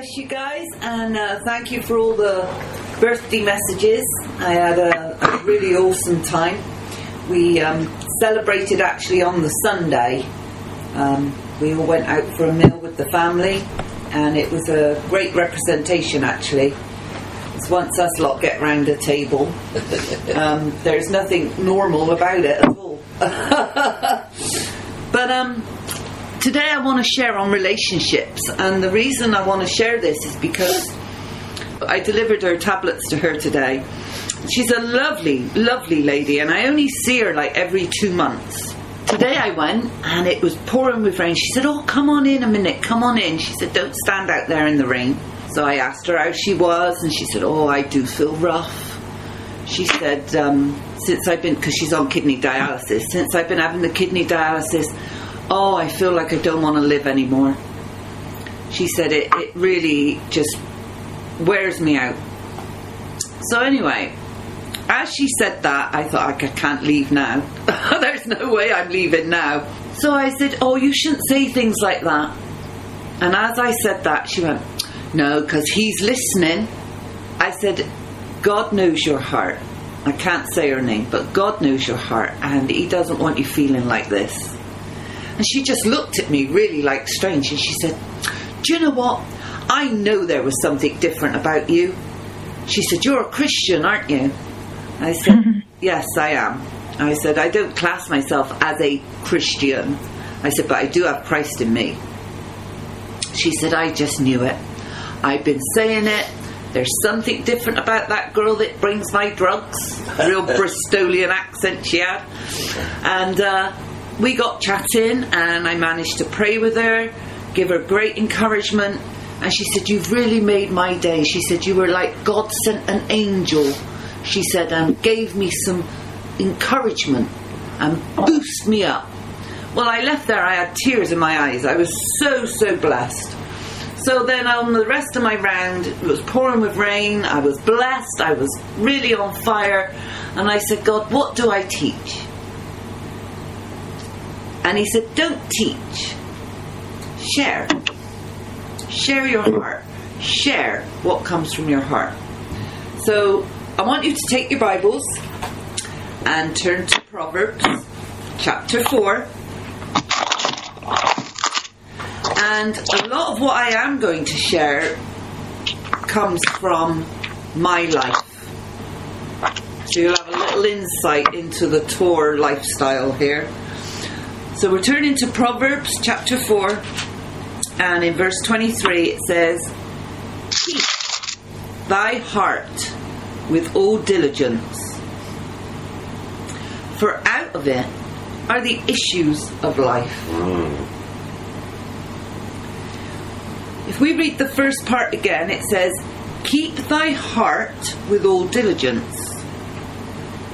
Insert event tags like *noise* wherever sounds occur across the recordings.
bless you guys, and uh, thank you for all the birthday messages. I had a, a really awesome time. We um, celebrated actually on the Sunday. Um, we all went out for a meal with the family, and it was a great representation actually. It's once us lot get round a table, *laughs* um, there's nothing normal about it at all. *laughs* but um, today I want to share on relationships, and the reason I want to share this is because I delivered her tablets to her today. She's a lovely, lovely lady, and I only see her like every two months. Today I went and it was pouring with rain. She said, Oh, come on in a minute, come on in. She said, Don't stand out there in the rain. So I asked her how she was, and she said, Oh, I do feel rough. She said, um, Since I've been, because she's on kidney dialysis, since I've been having the kidney dialysis, oh, I feel like I don't want to live anymore. She said, It, it really just wears me out. So, anyway, as she said that, I thought, I can't leave now. *laughs* There's no way I'm leaving now. So I said, Oh, you shouldn't say things like that. And as I said that, she went, No, because he's listening. I said, God knows your heart. I can't say her name, but God knows your heart, and He doesn't want you feeling like this. And she just looked at me really like strange, and she said, Do you know what? I know there was something different about you. She said, You're a Christian, aren't you? I said, *laughs* Yes, I am. I said, I don't class myself as a Christian. I said, But I do have Christ in me. She said, I just knew it. I've been saying it. There's something different about that girl that brings my drugs. Real *laughs* Bristolian accent she had. And uh, we got chatting, and I managed to pray with her, give her great encouragement. And she said, You've really made my day. She said, You were like God sent an angel. She said, and gave me some encouragement and boost me up. Well, I left there, I had tears in my eyes. I was so, so blessed. So then on the rest of my round, it was pouring with rain. I was blessed. I was really on fire. And I said, God, what do I teach? And he said, Don't teach. Share. Share your heart. Share what comes from your heart. So I want you to take your Bibles and turn to Proverbs chapter 4. And a lot of what I am going to share comes from my life. So you'll have a little insight into the Torr lifestyle here. So we're turning to Proverbs chapter 4, and in verse 23 it says, Keep thy heart with all diligence, for out of it are the issues of life. If we read the first part again, it says, Keep thy heart with all diligence.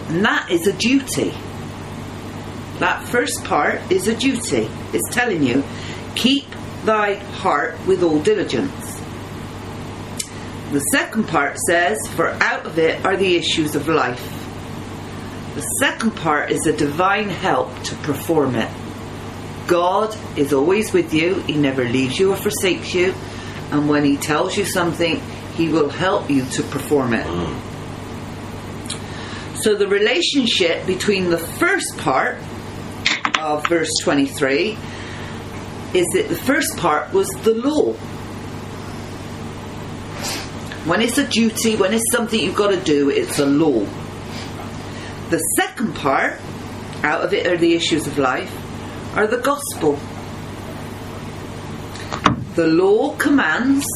And that is a duty. That first part is a duty. It's telling you, keep thy heart with all diligence. The second part says, For out of it are the issues of life. The second part is a divine help to perform it. God is always with you, He never leaves you or forsakes you, and when He tells you something, He will help you to perform it. Mm. So the relationship between the first part of verse 23 is that the first part was the law. When it's a duty, when it's something you've got to do, it's a law. The second part, out of it are the issues of life, are the gospel. The law commands,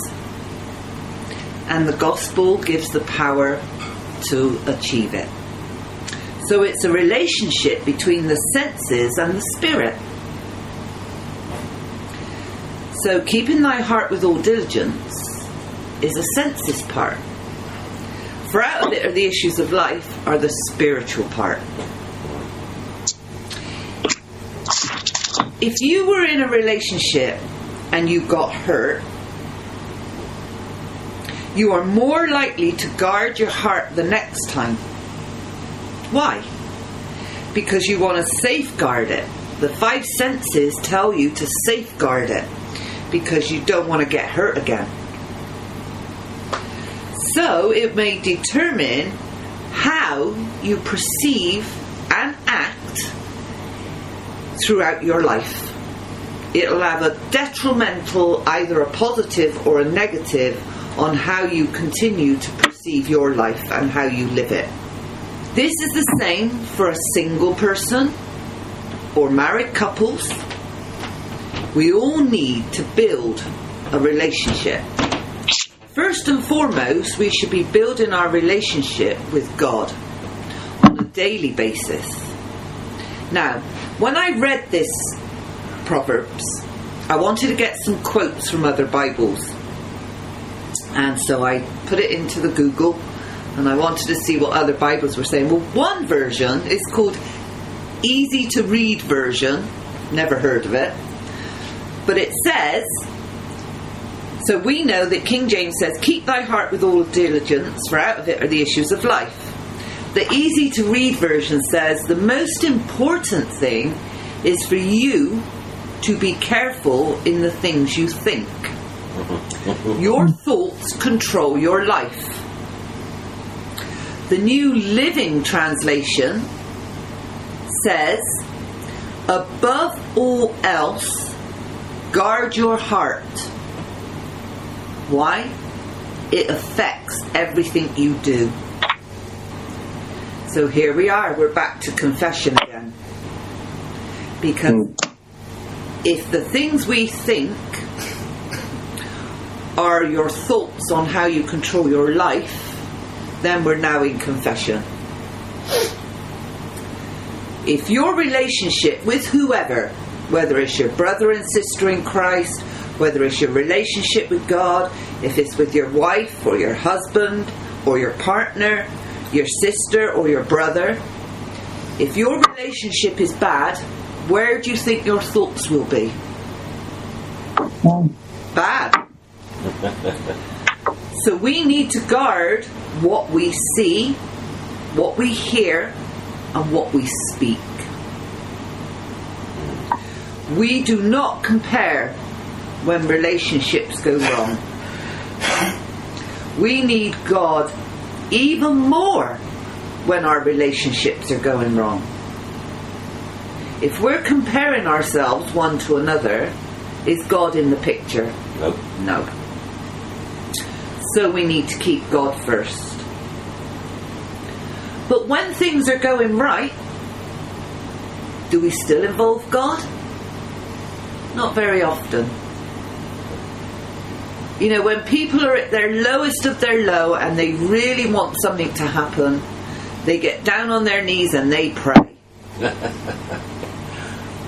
and the gospel gives the power to achieve it. So it's a relationship between the senses and the spirit. So keeping thy heart with all diligence is a senses part. For out of it are the issues of life, are the spiritual part. If you were in a relationship and you got hurt, you are more likely to guard your heart the next time. Why? Because you want to safeguard it. The five senses tell you to safeguard it because you don't want to get hurt again. So it may determine how you perceive and act throughout your life. It'll have a detrimental, either a positive or a negative, on how you continue to perceive your life and how you live it. This is the same for a single person or married couples. We all need to build a relationship. First and foremost, we should be building our relationship with God on a daily basis. Now, when I read this Proverbs, I wanted to get some quotes from other Bibles. And so I put it into the Google and I wanted to see what other Bibles were saying. Well, one version is called Easy to Read Version. Never heard of it. But it says, so we know that King James says, Keep thy heart with all diligence, for out of it are the issues of life. The easy to read version says, The most important thing is for you to be careful in the things you think. *laughs* Your thoughts control your life. The New Living Translation says, above all else, guard your heart. Why? It affects everything you do. So here we are, we're back to confession again. Because hmm. if the things we think are your thoughts on how you control your life, then we're now in confession. If your relationship with whoever, whether it's your brother and sister in Christ, whether it's your relationship with God, if it's with your wife or your husband or your partner, your sister or your brother, if your relationship is bad, where do you think your thoughts will be? Bad. *laughs* so we need to guard what we see, what we hear, and what we speak. We do not compare when relationships go wrong. We need God even more when our relationships are going wrong. If we're comparing ourselves one to another, is God in the picture? No. No. So we need to keep God first. But when things are going right, do we still involve God? Not very often. You know, when people are at their lowest of their low and they really want something to happen, they get down on their knees and they pray. *laughs*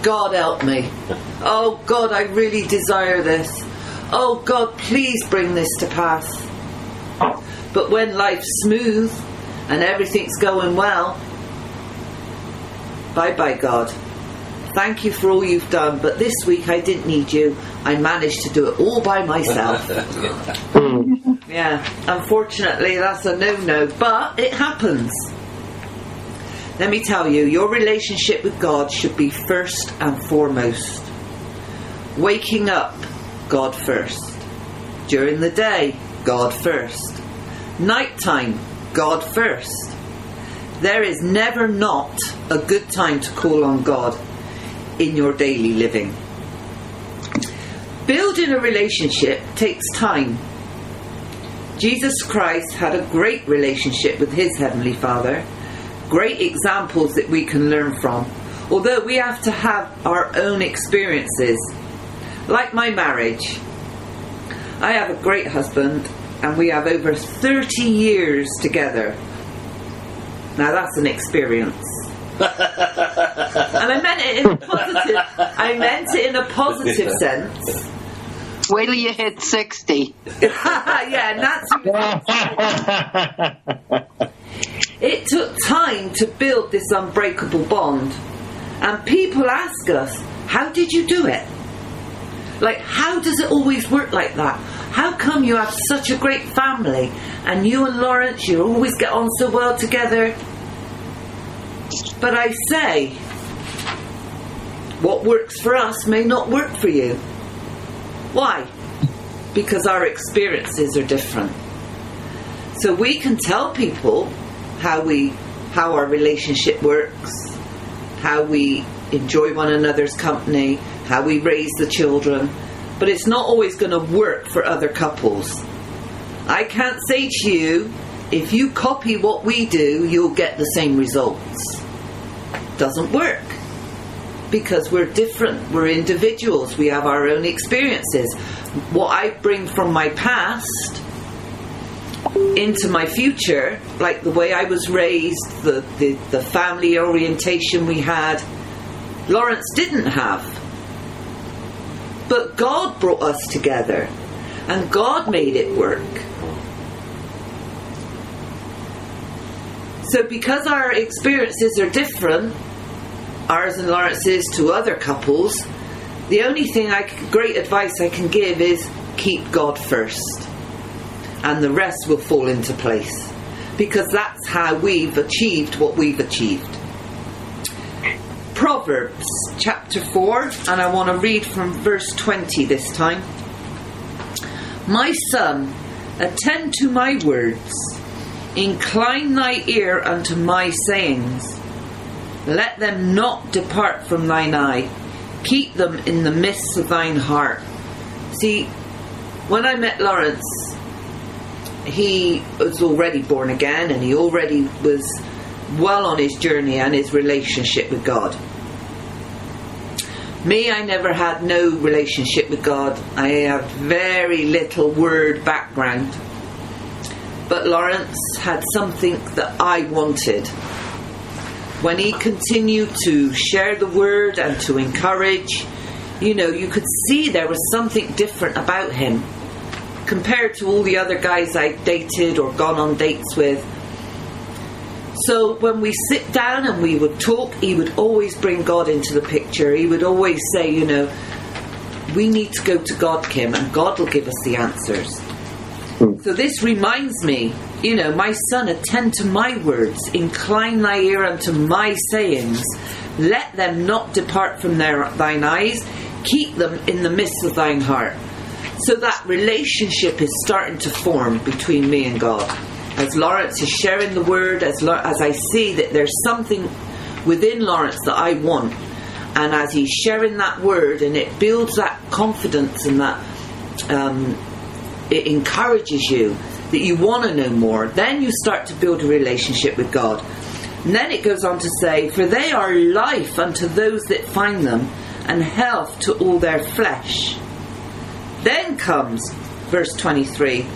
God help me. Oh God, I really desire this. Oh God, please bring this to pass. But when life's smooth and everything's going well, bye bye, God. Thank you for all you've done, but this week I didn't need you. I managed to do it all by myself. *laughs* yeah, unfortunately, that's a no no, but it happens. Let me tell you, your relationship with God should be first and foremost. Waking up, God first. During the day, God first. Nighttime, God first. There is never not a good time to call on God in your daily living. Building a relationship takes time. Jesus Christ had a great relationship with his Heavenly Father, great examples that we can learn from, although we have to have our own experiences. Like my marriage, I have a great husband and we have over 30 years together. Now that's an experience. and I meant it in a positive. I meant it in a positive sense. Wait till you hit 60. *laughs* yeah, and that's. *laughs* It took time to build this unbreakable bond, and people ask us, "How did you do it?" Like, how does it always work like that? How come you have such a great family, and you and Laurence, you always get on so well together? But I say, what works for us may not work for you. Why? Because our experiences are different. So we can tell people how we how our relationship works, how we enjoy one another's company, how we raise the children, but it's not always going to work for other couples. I can't say to you, if you copy what we do, you'll get the same results. Doesn't work. Because we're different, we're individuals, we have our own experiences. What I bring from my past into my future, like the way I was raised, the, the, the family orientation we had, Laurence didn't have. But God brought us together, and God made it work. So, because our experiences are different, ours and Laurence's to other couples, the only thing I great advice I can give is keep God first, and the rest will fall into place. Because that's how we've achieved what we've achieved. Proverbs chapter 4, and I want to read from verse 20 this time. My son, attend to my words, incline thy ear unto my sayings. Let them not depart from thine eye, keep them in the midst of thine heart. See, when I met Laurence, he was already born again and he already was well on his journey and his relationship with God. Me, I never had no relationship with God. I have very little word background. But Laurence had something that I wanted. When he continued to share the word and to encourage, you know, you could see there was something different about him compared to all the other guys I dated or gone on dates with. So when we sit down and we would talk, he would always bring God into the picture. He would always say, you know, we need to go to God, Kim, and God will give us the answers. Hmm. So this reminds me, you know, my son, attend to my words, incline thy ear unto my sayings, let them not depart from their, thine eyes, keep them in the midst of thine heart. So that relationship is starting to form between me and God. As Laurence is sharing the word, as, as I see that there's something within Laurence that I want, and as he's sharing that word, and it builds that confidence and that um, it encourages you that you want to know more, then you start to build a relationship with God. And then it goes on to say, For they are life unto those that find them, and health to all their flesh. Then comes verse 23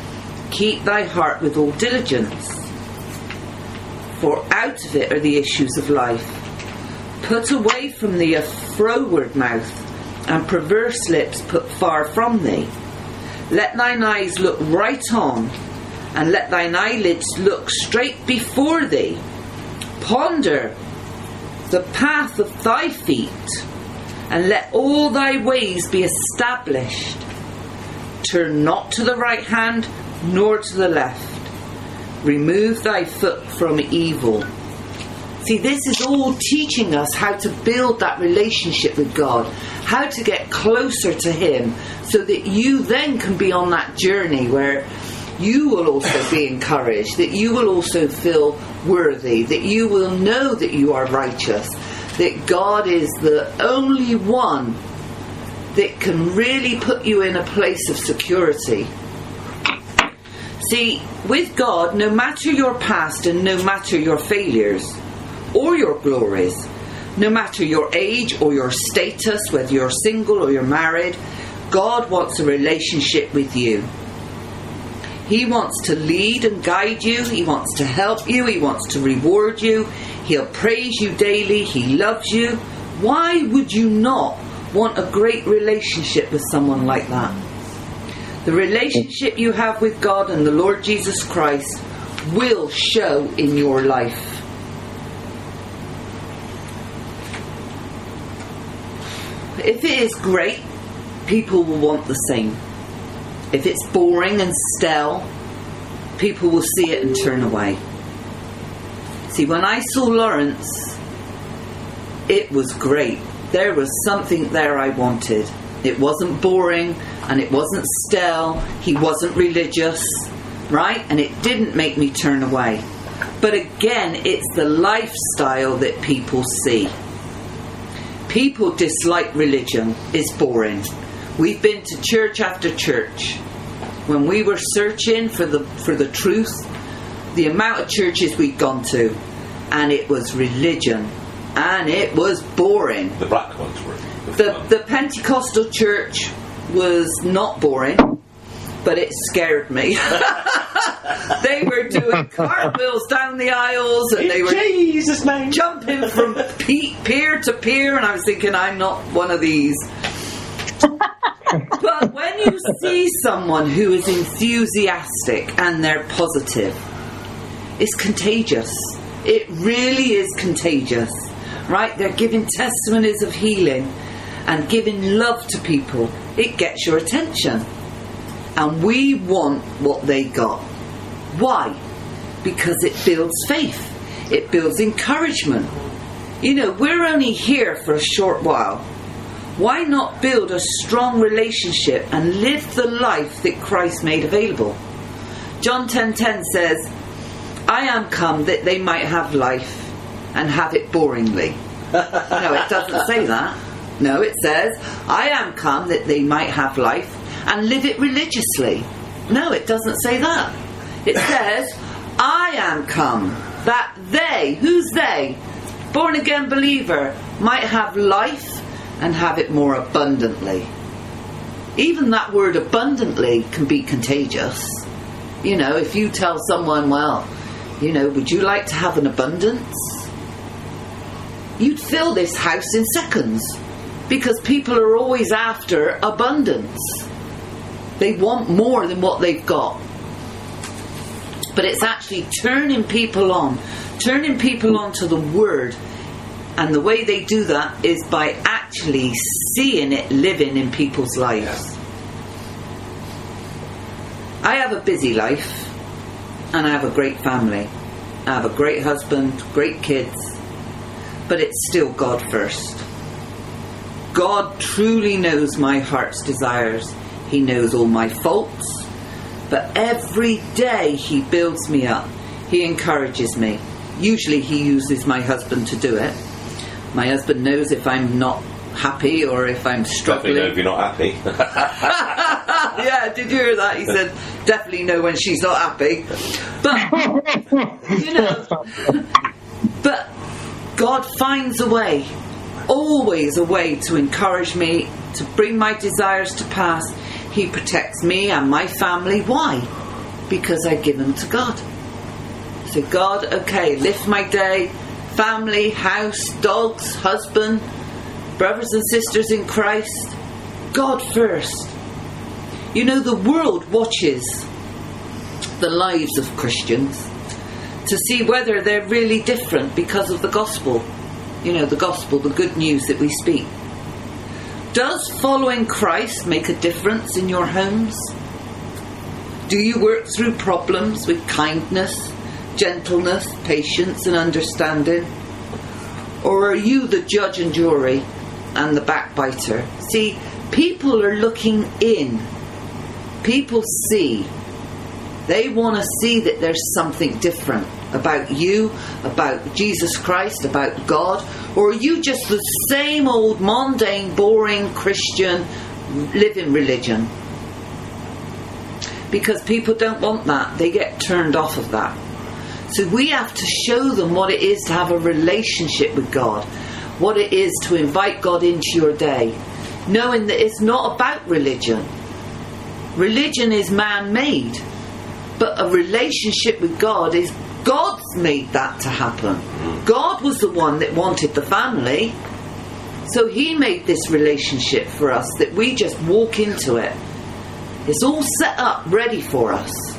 Keep thy heart with all diligence, for out of it are the issues of life. Put away from thee a froward mouth, and perverse lips put far from thee. Let thine eyes look right on, and let thine eyelids look straight before thee. Ponder the path of thy feet, and let all thy ways be established. Turn not to the right hand, nor to the left. Remove thy foot from evil. See, this is all teaching us how to build that relationship with God, how to get closer to Him, so that you then can be on that journey where you will also be encouraged, that you will also feel worthy, that you will know that you are righteous, that God is the only one that can really put you in a place of security. See, with God, no matter your past and no matter your failures or your glories, no matter your age or your status, whether you're single or you're married, God wants a relationship with you. He wants to lead and guide you. He wants to help you. He wants to reward you. He'll praise you daily. He loves you. Why would you not want a great relationship with someone like that? The relationship you have with God and the Lord Jesus Christ will show in your life. If it is great, people will want the same. If it's boring and stale, people will see it and turn away. See, when I saw Laurence, it was great. There was something there I wanted. It wasn't boring and it wasn't stale. He wasn't religious. right? And it didn't make me turn away. But again, it's the lifestyle that people see. People dislike religion, it's boring. We've been to church after church. When we were searching for the for the truth, the amount of churches we'd gone to, and it was religion, and it was boring. The black ones were. The the Pentecostal church was not boring, but it scared me. *laughs* they were doing *laughs* cartwheels down the aisles, and they were Jesus, man. jumping from pe- pier to pier, and I was thinking, I'm not one of these. but when you see someone who is enthusiastic and they're positive, it's contagious. It really is contagious, right? They're giving testimonies of healing and giving love to people. It gets your attention. And we want what they got. Why? Because it builds faith, it builds encouragement. You know, we're only here for a short while. Why not build a strong relationship and live the life that Christ made available? John 10:10 says, "I am come that they might have life and have it boringly." *laughs* no, it doesn't say that. No, it says, "I am come that they might have life and live it religiously." No, it doesn't say that. It says, "I am come that they, who's they? Born again believer might have life and have it more abundantly." Even that word abundantly can be contagious. You know, if you tell someone, well, you know, would you like to have an abundance? You'd fill this house in seconds because people are always after abundance. They want more than what they've got. But it's actually turning people on, turning people on to the Word. And the way they do that is by actually seeing it living in people's lives. I have a busy life and I have a great family. I have a great husband, great kids, but it's still God first. God truly knows my heart's desires. He knows all my faults, but every day He builds me up. He encourages me. Usually He uses my husband to do it. My husband knows if I'm not happy or if I'm struggling. Definitely know if you're not happy. *laughs* yeah, did you hear that? He said, definitely know when she's not happy. But, you know, but God finds a way, always a way to encourage me, to bring my desires to pass. He protects me and my family. Why? Because I give them to God. So, God, okay, lift my day, family, house, dogs, husband, brothers and sisters in Christ. God first. You know, the world watches the lives of Christians to see whether they're really different because of the gospel. You know, the gospel, the good news that we speak. Does following Christ make a difference in your homes? Do you work through problems with kindness, gentleness, patience, and understanding? Or are you the judge and jury and the backbiter? See, people are looking in. People see. They want to see that there's something different about you, about Jesus Christ, about God, or are you just the same old mundane, boring Christian living religion? Because people don't want that. They get turned off of that. So we have to show them what it is to have a relationship with God, what it is to invite God into your day, knowing that it's not about religion. Religion is man made, but a relationship with God is God's made that to happen. God was the one that wanted the family. So he made this relationship for us that we just walk into it. It's all set up, ready for us.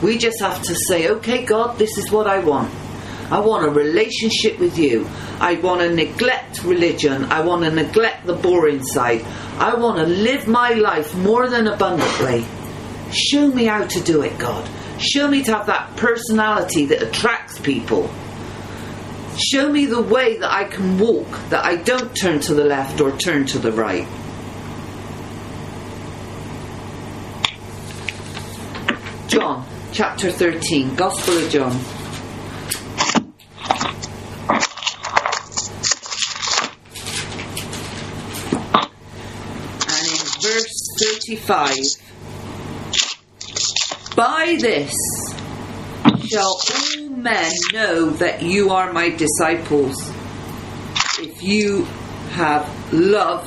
We just have to say, okay, God, this is what I want. I want a relationship with you. I want to neglect religion. I want to neglect the boring side. I want to live my life more than abundantly. Show me how to do it, God. Show me to have that personality that attracts people. Show me the way that I can walk, that I don't turn to the left or turn to the right. John chapter 13, Gospel of John. And in verse 35, by this shall all men know that you are my disciples if you have love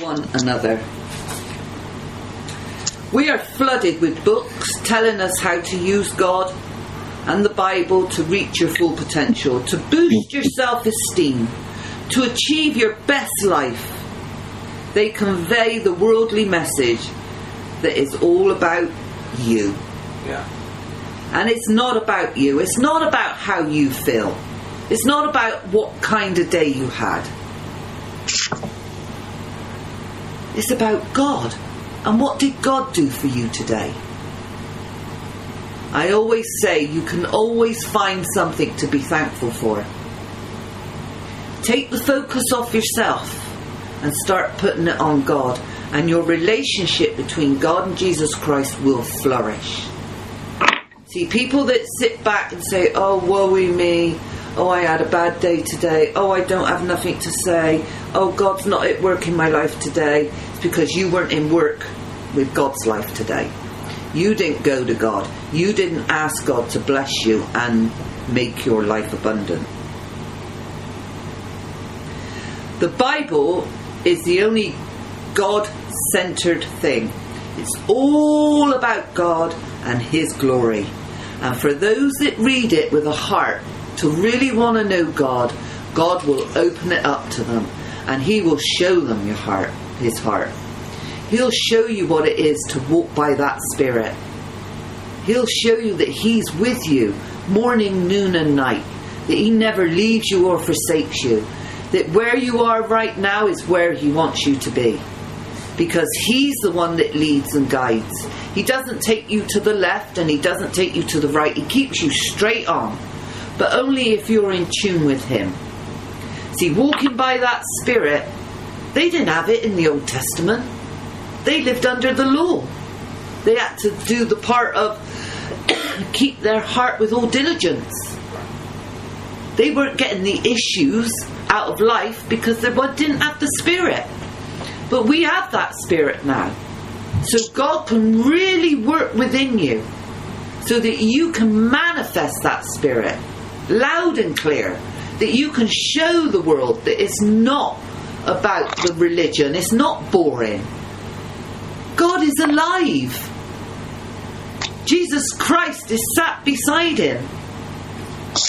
one another. We are flooded with books telling us how to use God and the Bible to reach your full potential, to boost your self esteem, to achieve your best life. They convey the worldly message that is all about you. Yeah. And it's not about you. It's not about how you feel. It's not about what kind of day you had. It's about God. And what did God do for you today? I always say you can always find something to be thankful for. Take the focus off yourself and start putting it on God, and your relationship between God and Jesus Christ will flourish. See, people that sit back and say, Oh, woe me. Oh, I had a bad day today. Oh, I don't have nothing to say. Oh, God's not at work in my life today. It's because you weren't in work with God's life today. You didn't go to God. You didn't ask God to bless you and make your life abundant. The Bible is the only God centered thing. It's all about God and His glory. And for those that read it with a heart to really want to know God, God will open it up to them and He will show them your heart, His heart. He'll show you what it is to walk by that Spirit. He'll show you that He's with you morning, noon, and night, that He never leaves you or forsakes you, that where you are right now is where He wants you to be. Because He's the one that leads and guides. He doesn't take you to the left and He doesn't take you to the right. He keeps you straight on, but only if you're in tune with Him. See, walking by that Spirit, they didn't have it in the Old Testament. They lived under the law. They had to do the part of *coughs* keep their heart with all diligence. They weren't getting the issues out of life because they didn't have the Spirit. But we have that Spirit now. So God can really work within you so that you can manifest that Spirit loud and clear. That you can show the world that it's not about the religion, it's not boring. God is alive. Jesus Christ is sat beside him,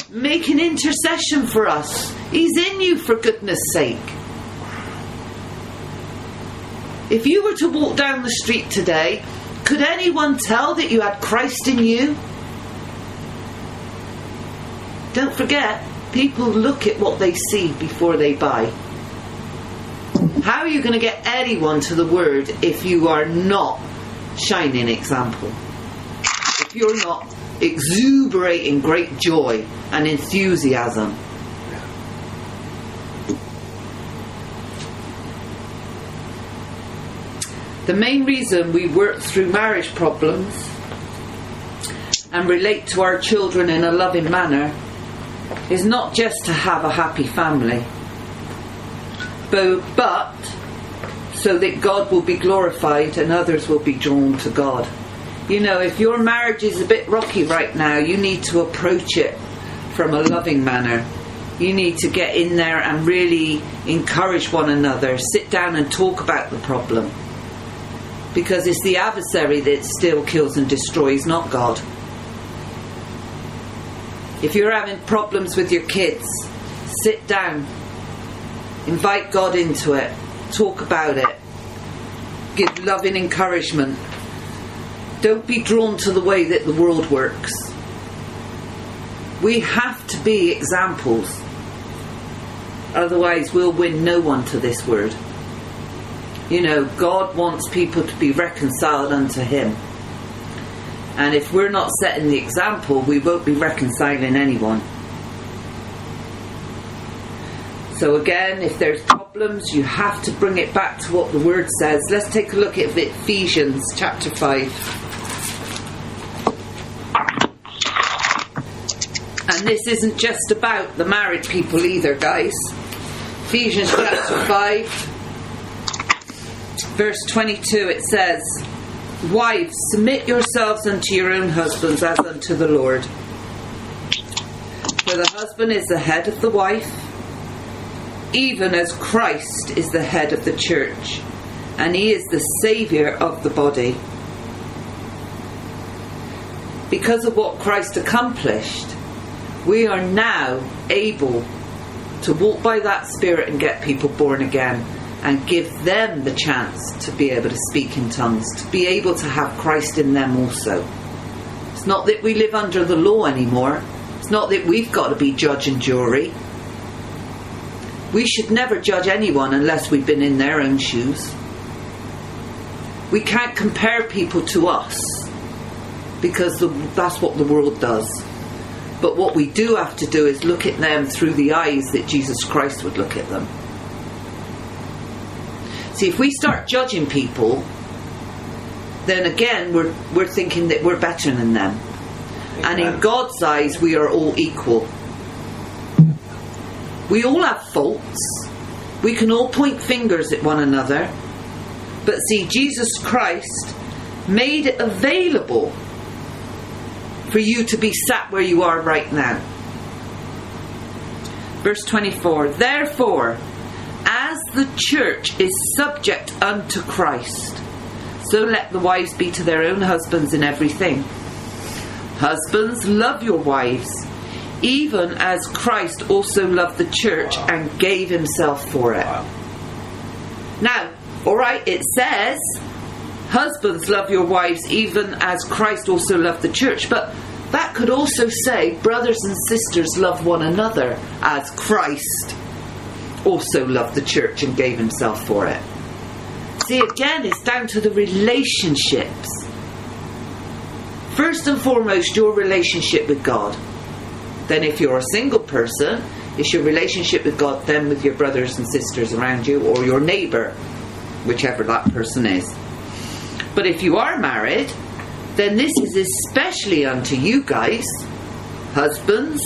making intercession for us. He's in you for goodness sake. If you were to walk down the street today, could anyone tell that you had Christ in you? Don't forget, people look at what they see before they buy. How are you going to get anyone to the word if you are not shining example? If you're not exuberating great joy and enthusiasm? The main reason we work through marriage problems and relate to our children in a loving manner is not just to have a happy family, but, so that God will be glorified and others will be drawn to God. You know, if your marriage is a bit rocky right now, you need to approach it from a loving manner. You need to get in there and really encourage one another, sit down and talk about the problem. Because it's the adversary that still kills and destroys, not God. If you're having problems with your kids, sit down, invite God into it, talk about it, give loving encouragement. Don't be drawn to the way that the world works. We have to be examples, otherwise, we'll win no one to this word. You know, God wants people to be reconciled unto Him. And if we're not setting the example, we won't be reconciling anyone. So, again, if there's problems, you have to bring it back to what the word says. Let's take a look at Ephesians chapter 5. And this isn't just about the married people either, guys. Ephesians chapter 5 verse 22, it says, Wives, submit yourselves unto your own husbands as unto the Lord. For the husband is the head of the wife, even as Christ is the head of the church, and he is the Saviour of the body. Because of what Christ accomplished, we are now able to walk by that Spirit and get people born again and give them the chance to be able to speak in tongues, to be able to have Christ in them also. It's not that we live under the law anymore, it's not that we've got to be judge and jury. We should never judge anyone unless we've been in their own shoes. We can't compare people to us because the, that's what the world does. But what we do have to do is look at them through the eyes that Jesus Christ would look at them. See, if we start judging people, then again we're, we're thinking that we're better than them. And in God's eyes, we are all equal. We all have faults. We can all point fingers at one another. But see, Jesus Christ made it available for you to be sat where you are right now. Verse 24 Therefore, as the church is subject unto Christ, so let the wives be to their own husbands in everything. Husbands, love your wives, even as Christ also loved the church and gave himself for it. Now, alright, it says, Husbands, love your wives, even as Christ also loved the church. But that could also say, Brothers and sisters, love one another as Christ also loved the church and gave himself for it. See, again, it's down to the relationships. First and foremost, your relationship with God. Then, if you're a single person, it's your relationship with God, then with your brothers and sisters around you, or your neighbour, whichever that person is. But if you are married, then this is especially unto you guys. Husbands,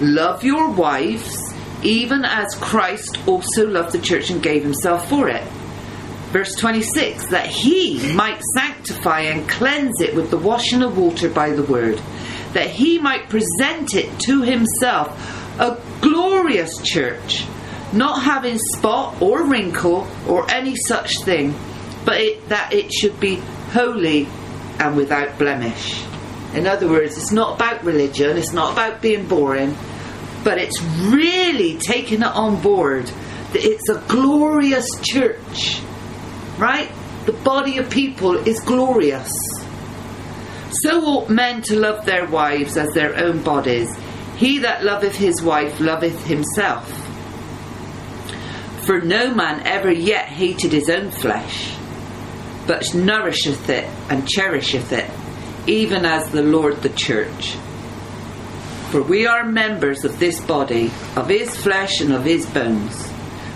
love your wives, even as Christ also loved the church and gave himself for it. Verse 26 that he might sanctify and cleanse it with the washing of water by the word, that he might present it to himself a glorious church, not having spot or wrinkle or any such thing, but it, that it should be holy and without blemish. In other words, it's not about religion, it's not about being boring, but it's really taking it on board that it's a glorious church, right? The body of people is glorious. So ought men to love their wives as their own bodies. He that loveth his wife loveth himself. For no man ever yet hated his own flesh, but nourisheth it and cherisheth it, even as the Lord the church. For we are members of this body, of his flesh and of his bones.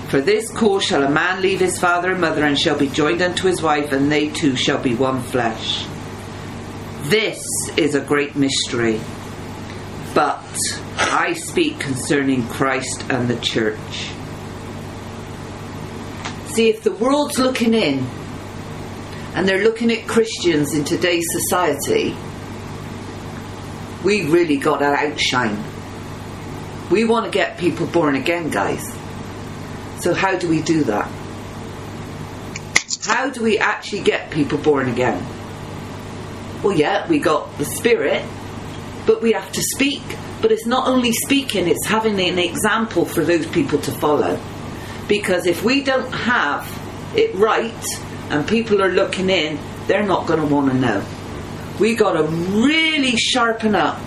For this cause shall a man leave his father and mother, and shall be joined unto his wife, and they two shall be one flesh. This is a great mystery. But I speak concerning Christ and the church. See, if the world's looking in, and they're looking at Christians in today's society, we really got to outshine. We want to get people born again, guys. So, how do we do that? How do we actually get people born again? Well, yeah, we got the Spirit, but we have to speak. But it's not only speaking, it's having an example for those people to follow. Because if we don't have it right and people are looking in, they're not going to want to know. We got to really sharpen up.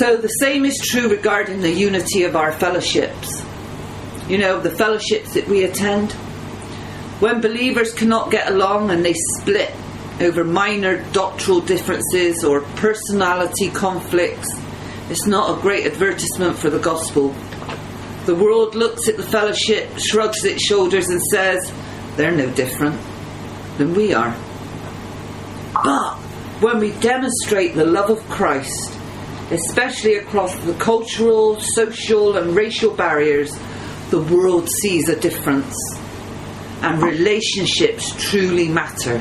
So the same is true regarding the unity of our fellowships. You know, the fellowships that we attend. When believers cannot get along and they split over minor doctrinal differences or personality conflicts, it's not a great advertisement for the gospel. The world looks at the fellowship, shrugs its shoulders, and says, they're no different than we are. But when we demonstrate the love of Christ, especially across the cultural, social, and racial barriers, the world sees a difference. And relationships truly matter.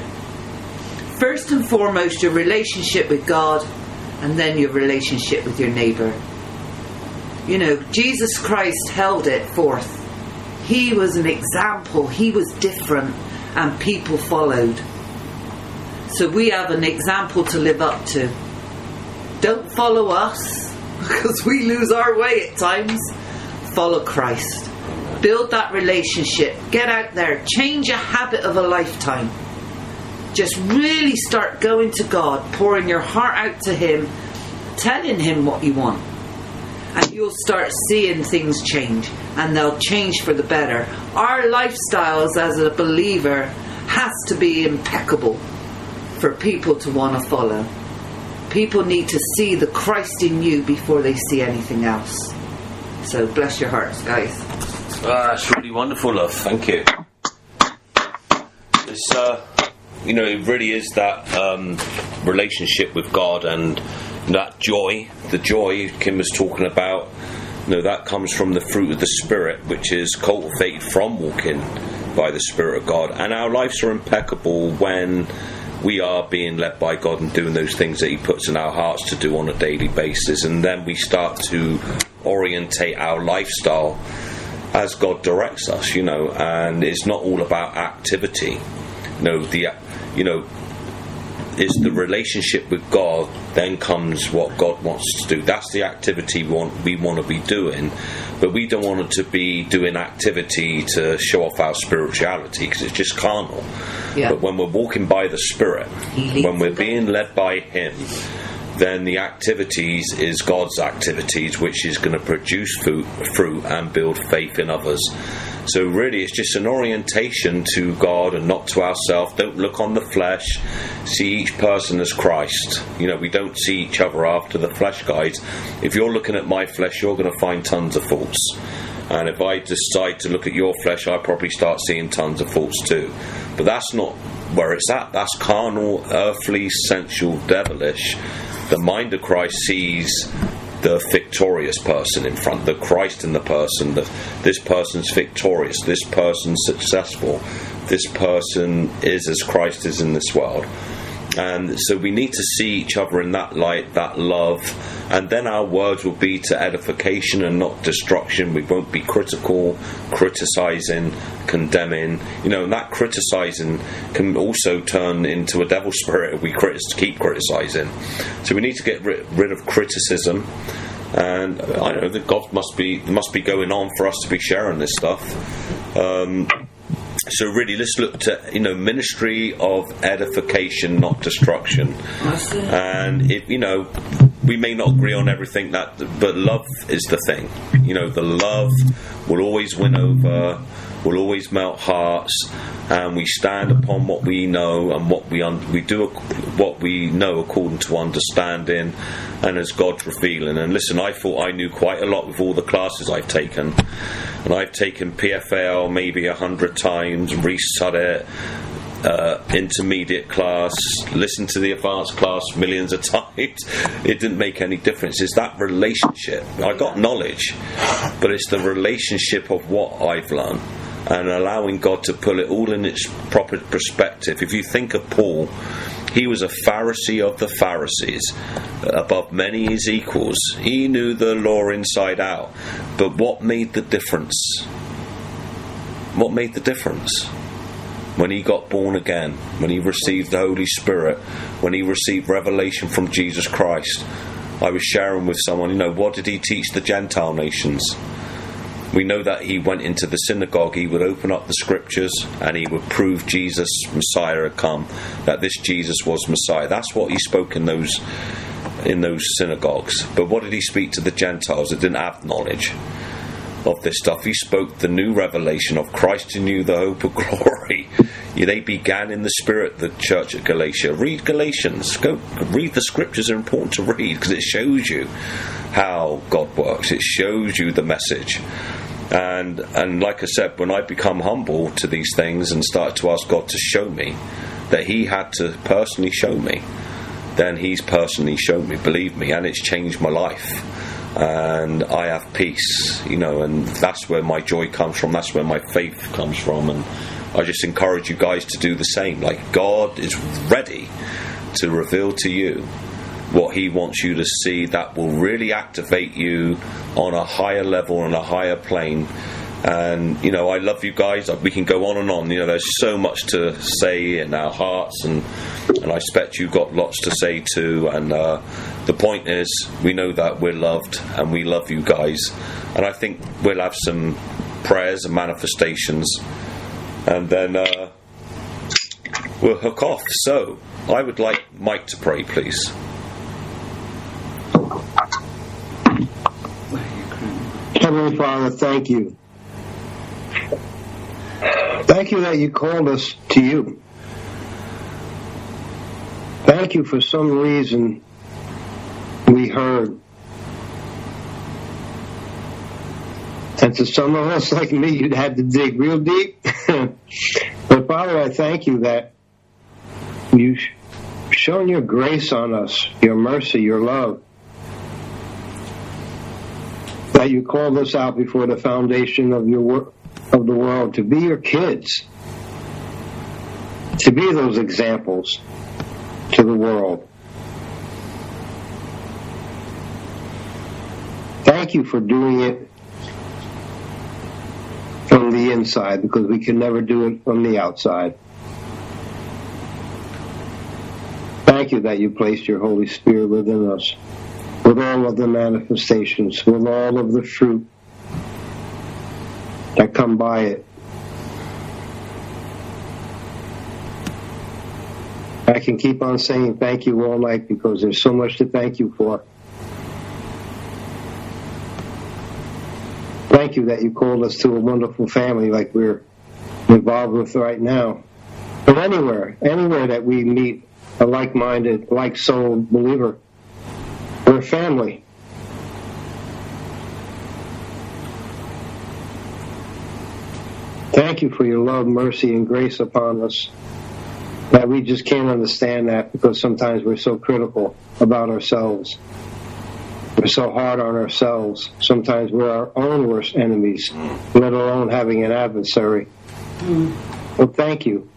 First and foremost, your relationship with God, and then your relationship with your neighbour. You know, Jesus Christ held it forth. He was an example, he was different, and people followed. So we have an example to live up to. Don't follow us, *laughs* because we lose our way at times. Follow Christ. Build that relationship. Get out there. Change a habit of a lifetime. Just really start going to God, pouring your heart out to Him, telling Him what you want. And you'll start seeing things change, and they'll change for the better. Our lifestyles as a believer has to be impeccable for people to want to follow. People need to see the Christ in you before they see anything else. So bless your hearts, guys. Ah, that's really wonderful, love. Thank you. It's, uh, you know, it really is that um, relationship with God and that joy, the joy Kim was talking about. You know, that comes from the fruit of the Spirit, which is cultivated from walking by the Spirit of God. And our lives are impeccable when we are being led by God and doing those things that He puts in our hearts to do on a daily basis. And then we start to orientate our lifestyle as God directs us, you know, and it's not all about activity. You know, the you know is the relationship with God, then comes what God wants to do. That's the activity we want, we want to be doing, but we don't want it to be doing activity to show off our spirituality because it's just carnal. Yeah. But when we're walking by the Spirit, when we're being led by Him, then the activities is God's activities, which is going to produce fruit, fruit and build faith in others. So really, it's just an orientation to God and not to ourselves. Don't look on the flesh. See each person as Christ. You know, we don't see each other after the flesh, guys. If you're looking at my flesh, you're going to find tons of faults. And if I decide to look at your flesh, I probably start seeing tons of faults too. But that's not where it's at. That's carnal, earthly, sensual, devilish. The mind of Christ sees the victorious person in front, the Christ in the person. The, this person's victorious. This person's successful. This person is as Christ is in this world. And so we need to see each other in that light, that love, and then our words will be to edification and not destruction. We won't be critical, criticizing, condemning. You know, and that criticizing can also turn into a devil spirit if we critic- keep criticizing. So we need to get rid, rid of criticism. And I know that God must be must be going on for us to be sharing this stuff. Um, so really, let's look to you know ministry of edification, not destruction. And if you know, we may not agree on everything that, but love is the thing. You know, the love will always win over, will always melt hearts, and we stand upon what we know and what we un- we do ac- what we know according to understanding, and as God's revealing. And listen, I thought I knew quite a lot with all the classes I've taken, and I've taken PFAL maybe a hundred times, restudied it uh, intermediate class, listen to the advanced class millions of *laughs* times. It didn't make any difference. It's that relationship. I got knowledge, but it's the relationship of what I've learned and allowing God to pull it all in its proper perspective. If you think of Paul, he was a Pharisee of the Pharisees, above many his equals. He knew the law inside out. But what made the difference? What made the difference? When he got born again, when he received the Holy Spirit, when he received revelation from Jesus Christ. I was sharing with someone, you know, what did he teach the Gentile nations? We know that he went into the synagogue, he would open up the scriptures and he would prove Jesus, Messiah, had come, that this Jesus was Messiah. That's what he spoke in those in those synagogues. But what did he speak to the Gentiles that didn't have knowledge? of this stuff. He spoke the new revelation of Christ in you, the hope of *laughs* glory. They began in the spirit, the church at Galatia. Read Galatians. Go read the scriptures are important to read because it shows you how God works. It shows you the message. And and like I said, when I become humble to these things and start to ask God to show me, that He had to personally show me then He's personally shown me, believe me, and it's changed my life. And I have peace, you know, and that's where my joy comes from. That's where my faith comes from, and I just encourage you guys to do the same. Like God is ready to reveal to you what He wants you to see that will really activate you on a higher level and a higher plane. And you know, I love you guys. We can go on and on. You know, there's so much to say in our hearts, and and I expect you've got lots to say too. And uh, the point is, we know that we're loved, and we love you guys. And I think we'll have some prayers and manifestations, and then uh, we'll hook off. So, I would like Mike to pray, please. Heavenly Father, thank you. Thank you that you called us to you. Thank you for some reason we heard. And to some of us like me, you'd have to dig real deep. *laughs* but Father, I thank you that you've shown your grace on us, your mercy, your love. That you called us out before the foundation of your wor- of the world to be your kids, to be those examples to the world. Thank you for doing it inside because we can never do it from the outside. Thank you that you placed your Holy Spirit within us with all of the manifestations, with all of the fruit that come by it. I can keep on saying thank you all night because there's so much to thank you for. Thank you that you called us to a wonderful family like we're involved with right now. But anywhere, anywhere that we meet a like-minded, like-souled believer, we're family. Thank you for your love, mercy, and grace upon us. That we just can't understand that because sometimes we're so critical about ourselves. We're so hard on ourselves. Sometimes we're our own worst enemies, let alone having an adversary. Well, thank you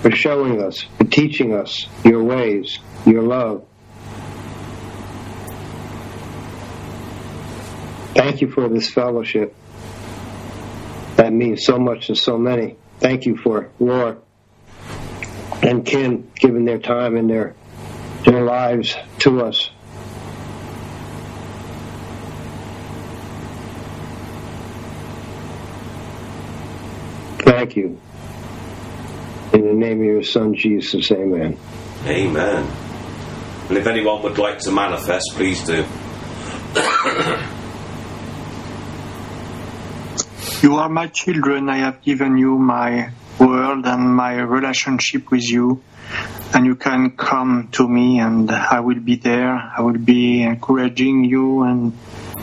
for showing us, for teaching us your ways, your love. Thank you for this fellowship that means so much to so many. Thank you for Laura and Kim giving their time and their their lives to us. Thank you. In the name of your son Jesus, amen. Amen. And if anyone would like to manifest, please do. *coughs* You are my children. I have given you my world and my relationship with you. And you can come to me and I will be there. I will be encouraging you and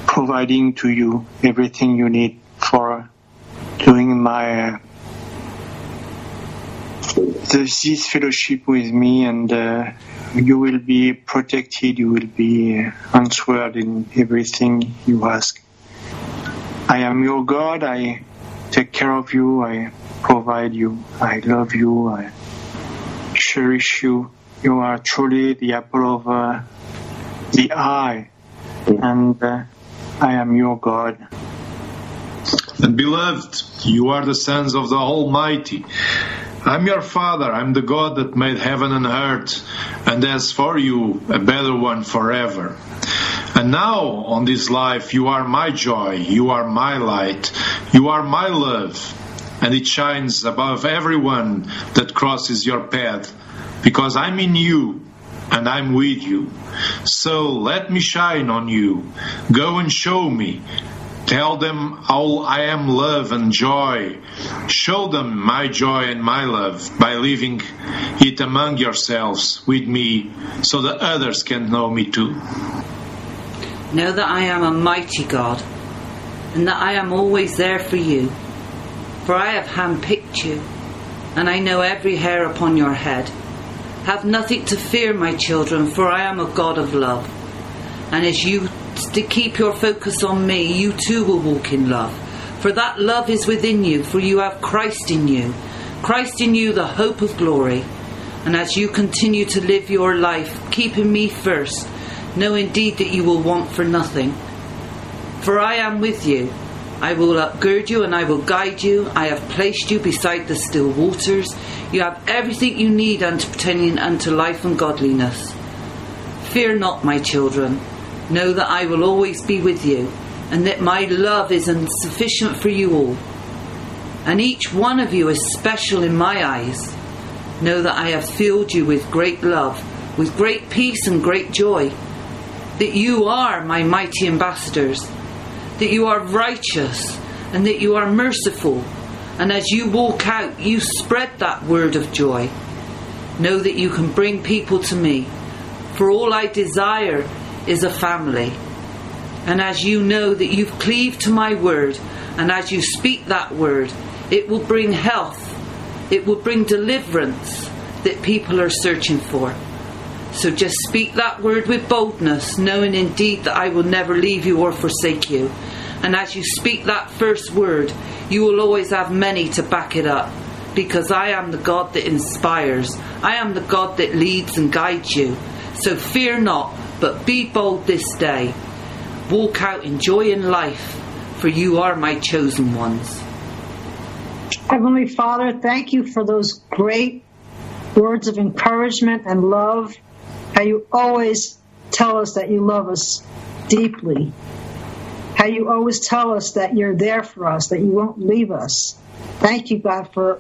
providing to you everything you need for doing my this, fellowship with me and uh, you will be protected. You will be answered in everything you ask. I am your God. I take care of you. I provide you. I love you. I cherish you. You are truly the apple of uh, the eye. And uh, I am your God. And beloved, you are the sons of the Almighty. I'm your Father. I'm the God that made heaven and earth, and has for you a better one forever. And now, on this life, you are my joy, you are my light, you are my love, and it shines above everyone that crosses your path, because I'm in you and I'm with you. So let me shine on you. Go and show me. Tell them how I am love and joy. Show them my joy and my love by living it among yourselves with me so that others can know me too. Know that I am a mighty God, and that I am always there for you. For I have handpicked you, and I know every hair upon your head. Have nothing to fear, my children, for I am a God of love. And as you to keep your focus on me, you too will walk in love. For that love is within you, for you have Christ in you. Christ in you, the hope of glory. And as you continue to live your life, keeping me first, know indeed that you will want for nothing. For I am with you. I will upgird you and I will guide you. I have placed you beside the still waters. You have everything you need unto pertaining unto life and godliness. Fear not, my children. Know that I will always be with you, and that my love is sufficient for you all. And each one of you is special in my eyes. Know that I have filled you with great love, with great peace and great joy. That you are my mighty ambassadors. That you are righteous, and that you are merciful. And as you walk out, you spread that word of joy. Know that you can bring people to me. For all I desire is a family. And as you know that you've cleaved to my word, and as you speak that word, it will bring health, it will bring deliverance that people are searching for. So just speak that word with boldness, knowing indeed that I will never leave you or forsake you. And as you speak that first word, you will always have many to back it up. Because I am the God that inspires, I am the God that leads and guides you. So fear not, but be bold this day. Walk out enjoying life, for you are my chosen ones. Heavenly Father, thank you for those great words of encouragement and love. How you always tell us that you love us deeply. How you always tell us that you're there for us, that you won't leave us. Thank you, God, for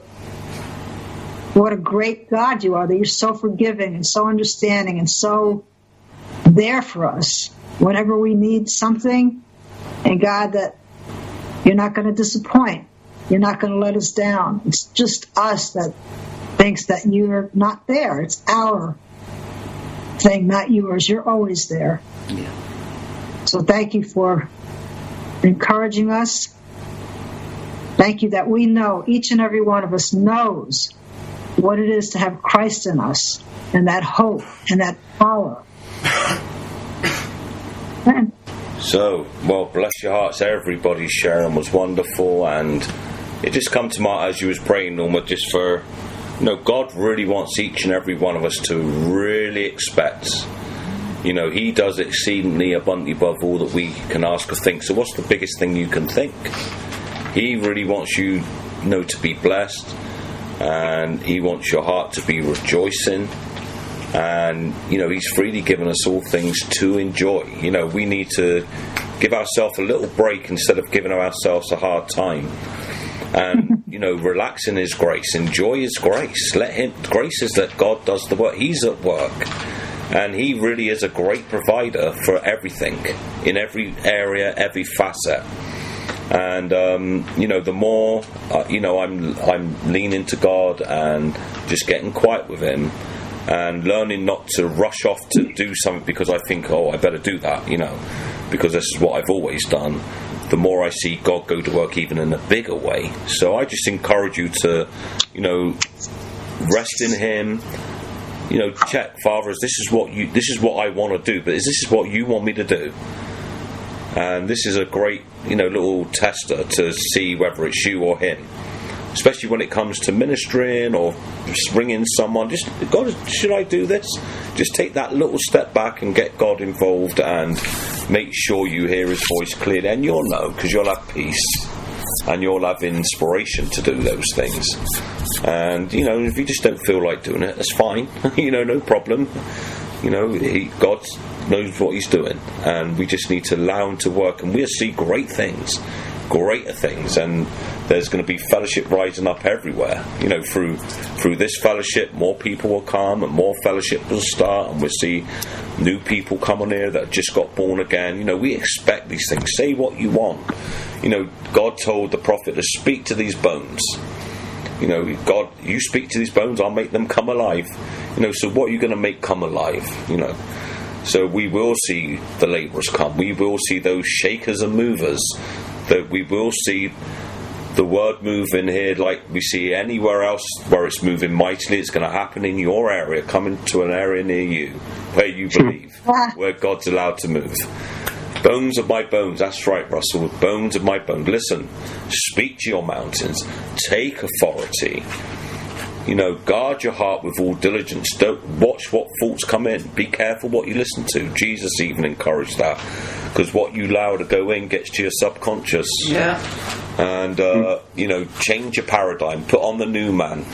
what a great God you are, that you're so forgiving and so understanding and so there for us whenever we need something. And God, that you're not going to disappoint. You're not going to let us down. It's just us that thinks that you're not there. It's our thing, not yours. You're always there. Yeah. So thank you for encouraging us. Thank you that we know, each and every one of us knows what it is to have Christ in us and that hope and that power. So, well, bless your hearts, everybody. Sharon was wonderful, and it just come to my as you was praying, Norma, just for you know, God really wants each and every one of us to really expect. You know, He does exceedingly abundantly above all that we can ask or think. So, what's the biggest thing you can think? He really wants you, you know, to be blessed, and He wants your heart to be rejoicing and you know he's freely given us all things to enjoy. You know we need to give ourselves a little break instead of giving ourselves a hard time. And *laughs* you know relax in his grace enjoy his grace. Let him grace is that god does the work. He's at work. And he really is a great provider for everything in every area every facet. And um, you know the more uh, you know i'm i'm leaning to god and just getting quiet with him and learning not to rush off to do something because I think, oh, I better do that, you know, because this is what I've always done. The more I see God go to work even in a bigger way. So I just encourage you to, you know, rest in Him. You know, check, Father, is this is what you, this is what I want to do, but is this is what you want me to do? And this is a great, you know, little tester to see whether it's you or Him especially when it comes to ministering or bringing someone. Just God, should I do this? Just take that little step back and get God involved, and make sure you hear His voice clearly, and you'll know because you'll have peace and you'll have inspiration to do those things. And you know, if you just don't feel like doing it, that's fine. *laughs* you know, no problem. You know, he, God knows what He's doing, and we just need to allow Him to work, and we'll see great things greater things and there's going to be fellowship rising up everywhere you know through through this fellowship more people will come and more fellowship will start and we'll see new people come on here that just got born again. You know we expect these things. Say what you want. You know god told the prophet to speak to these bones. You know god you speak to these bones i'll make them come alive. You know so what are you going to make come alive you know? So we will see the labourers come. We will see those shakers and movers that we will see the word move in here like we see anywhere else where it's moving mightily. It's going to happen in your area, coming to an area near you where you believe, where God's allowed to move. Bones of my bones, that's right, Russell. Bones of my bones. Listen, speak to your mountains, take authority. You know, guard your heart with all diligence. Don't watch what thoughts come in. Be careful what you listen to. Jesus even encouraged that because what you allow to go in gets to your subconscious. Yeah. And uh, you know, change your paradigm. Put on the new man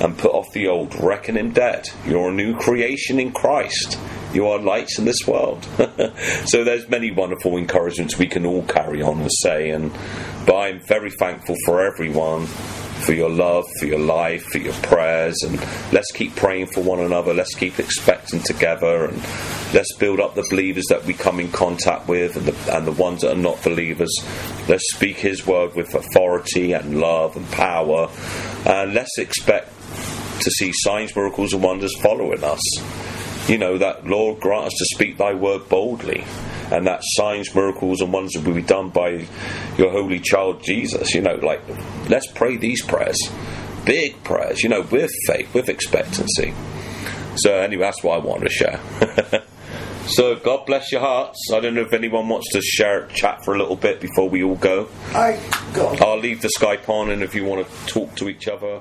and put off the old. Reckon him dead. You're a new creation in Christ. You are lights in this world. *laughs* so there's many wonderful encouragements we can all carry on and say. And but I'm very thankful for everyone for your love, for your life, for your prayers, and let's keep praying for one another. Let's keep expecting together, and let's build up the believers that we come in contact with, and the, and the ones that are not believers. Let's speak His word with authority and love and power, and let's expect to see signs, miracles, and wonders following us. You know that Lord grant us to speak Thy word boldly and that signs, miracles, and wonders will be done by your holy child Jesus. You know, like let's pray these prayers, big prayers. You know, with faith, with expectancy. So anyway, that's what I want to share. *laughs* so God bless your hearts. I don't know if anyone wants to share chat for a little bit before we all go. I go. I'll leave the Skype on, and if you want to talk to each other.